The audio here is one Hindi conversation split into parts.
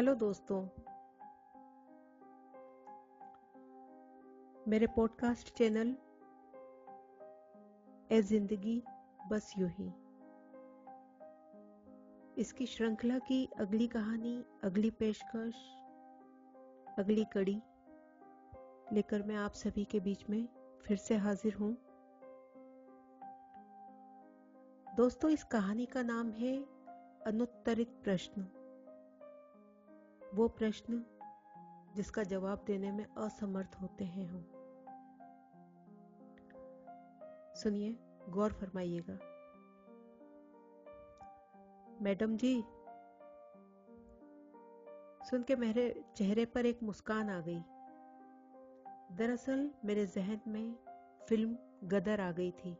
हेलो दोस्तों। मेरे पॉडकास्ट चैनल ए ज़िंदगी बस यू ही। इसकी श्रृंखला की अगली कहानी, अगली पेशकश, अगली कड़ी लेकर मैं आप सभी के बीच में फिर से हाजिर हूँ। दोस्तों, इस कहानी का नाम है अनुत्तरित प्रश्न। वो प्रश्न जिसका जवाब देने में असमर्थ होते हैं हम। सुनिए, गौर फरमाइएगा। मैडम जी, सुन के मेरे चेहरे पर एक मुस्कान आ गई। दरअसल मेरे जहन में फ़िल्म गदर आ गई थी,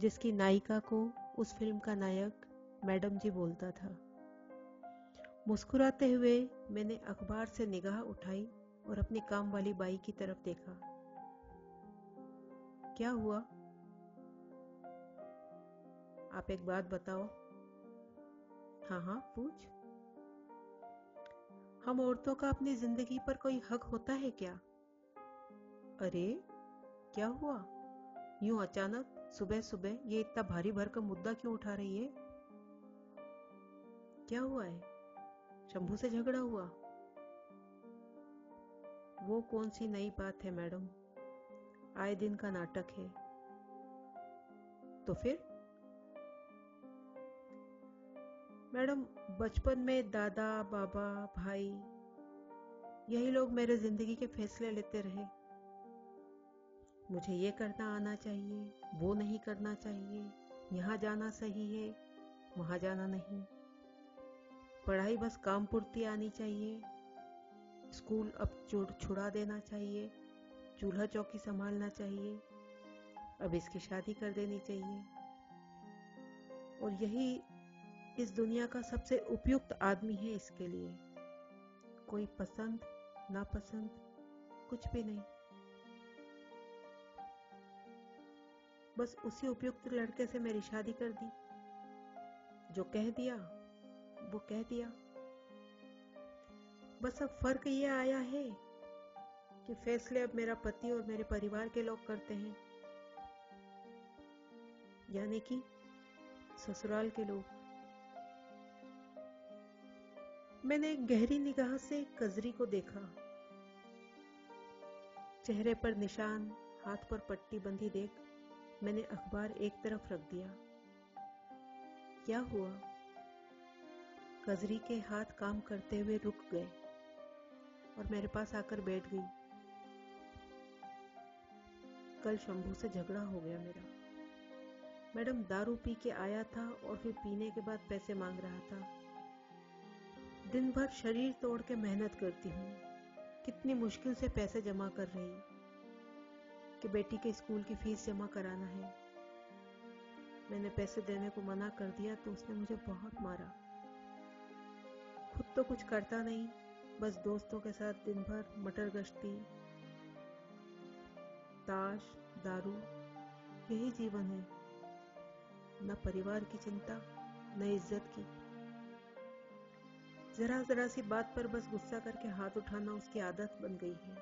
जिसकी नायिका को उस फ़िल्म का नायक मैडम जी बोलता था। मुस्कुराते हुए मैंने अखबार से निगाह उठाई और अपनी काम वाली बाई की तरफ़ देखा। क्या हुआ? आप एक बात बताओ। हाँ हाँ पूछ। हम औरतों का अपनी ज़िंदगी पर कोई हक होता है क्या? अरे, क्या हुआ? यूँ अचानक सुबह सुबह ये इतना भारी भर का मुद्दा क्यों उठा रही है? क्या हुआ है? शंभू से झगड़ा हुआ? वो कौन सी नई बात है, मैडम? आए दिन का नाटक है। तो फिर? मैडम, बचपन में दादा, बाबा, भाई, यही लोग मेरे ज़िंदगी के फैसले लेते रहे। मुझे ये करना आना चाहिए, वो नहीं करना चाहिए। यहाँ जाना सही है, वहाँ जाना नहीं। पढ़ाई बस काम पूर्ति आनी चाहिए। स्कूल अब छुड़ा देना चाहिए। चूल्हा चौकी संभालना चाहिए। अब इसकी शादी कर देनी चाहिए। और यही इस दुनिया का सबसे उपयुक्त आदमी है इसके लिए। कोई पसंद, नापसंद, कुछ भी नहीं। बस उसी उपयुक्त लड़के से मेरी शादी कर दी। जो कह दिया वो कह दिया, बस अब फ़र्क ये आया है कि फैसले अब मेरा पति और मेरे परिवार के लोग करते हैं। यानी कि ससुराल के लोग। मैंने एक गहरी निगाह से कजरी को देखा। चेहरे पर निशान, हाथ पर पट्टी बंधी देख मैंने अखबार एक तरफ़ रख दिया। क्या हुआ? कजरी के हाथ काम करते हुए रुक गए और मेरे पास आकर बैठ गई। कल शंभू से झगड़ा हो गया मेरा। मैडम दारू पी के आया था और फिर पीने के बाद पैसे मांग रहा था। दिन भर शरीर तोड़ के मेहनत करती हूँ। कितनी मुश्किल से पैसे जमा कर रही कि बेटी के स्कूल की फ़ीस जमा कराना है। मैंने पैसे देने को मना कर दिया तो उसने मुझे बहुत मारा। खुद तो कुछ करता नहीं, बस दोस्तों के साथ दिन भर मटर गश्ती, ताश, दारू, यही जीवन है। न परिवार की चिंता, न इज़्ज़त की। जरा जरा सी बात पर बस गुस्सा करके हाथ उठाना उसकी आदत बन गई है।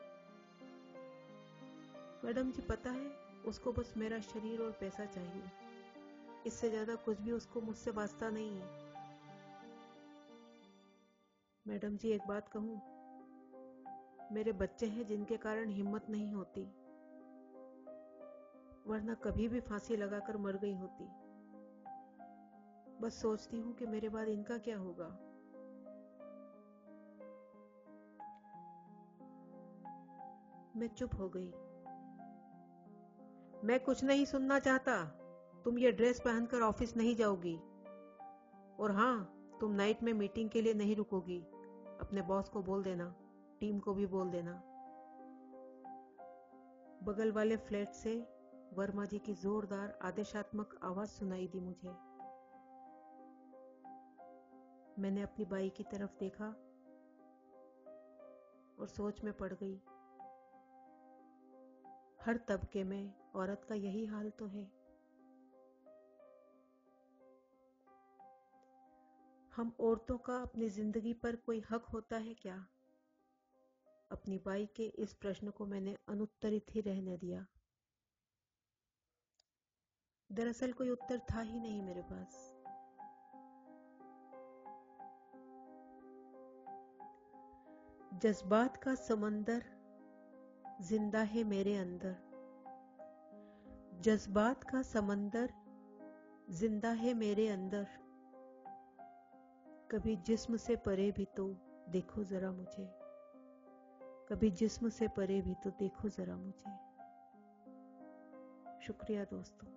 मैडम जी, पता है, उसको बस मेरा शरीर और पैसा चाहिए। इससे ज़्यादा कुछ भी उसको मुझसे वास्ता नहीं है। मैडम जी, एक बात कहूँ। मेरे बच्चे हैं जिनके कारण हिम्मत नहीं होती, वरना कभी भी फांसी लगाकर मर गई होती। बस सोचती हूँ कि मेरे बाद इनका क्या होगा। मैं चुप हो गई। मैं कुछ नहीं सुनना चाहता। तुम ये ड्रेस पहनकर ऑफ़िस नहीं जाओगी। और हाँ, तुम नाइट में मीटिंग के लिए नहीं रुकोगी। अपने बॉस को बोल देना, टीम को भी बोल देना। बगल वाले फ्लैट से वर्मा जी की जोरदार, आदेशात्मक आवाज़ सुनाई दी मुझे। मैंने अपनी बाई की तरफ़ देखा और सोच में पड़ गई। हर तबके में औरत का यही हाल तो है। हम औरतों का अपनी ज़िंदगी पर कोई हक होता है क्या? अपनी बाई के इस प्रश्न को मैंने अनुत्तरित ही रहने दिया। दरअसल कोई उत्तर था ही नहीं मेरे पास। जज्बात का समंदर ज़िंदा है मेरे अंदर। जज्बात का समंदर ज़िंदा है मेरे अंदर। कभी जिस्म से परे भी तो देखो जरा मुझे। कभी जिस्म से परे भी तो देखो जरा मुझे। शुक्रिया दोस्तों।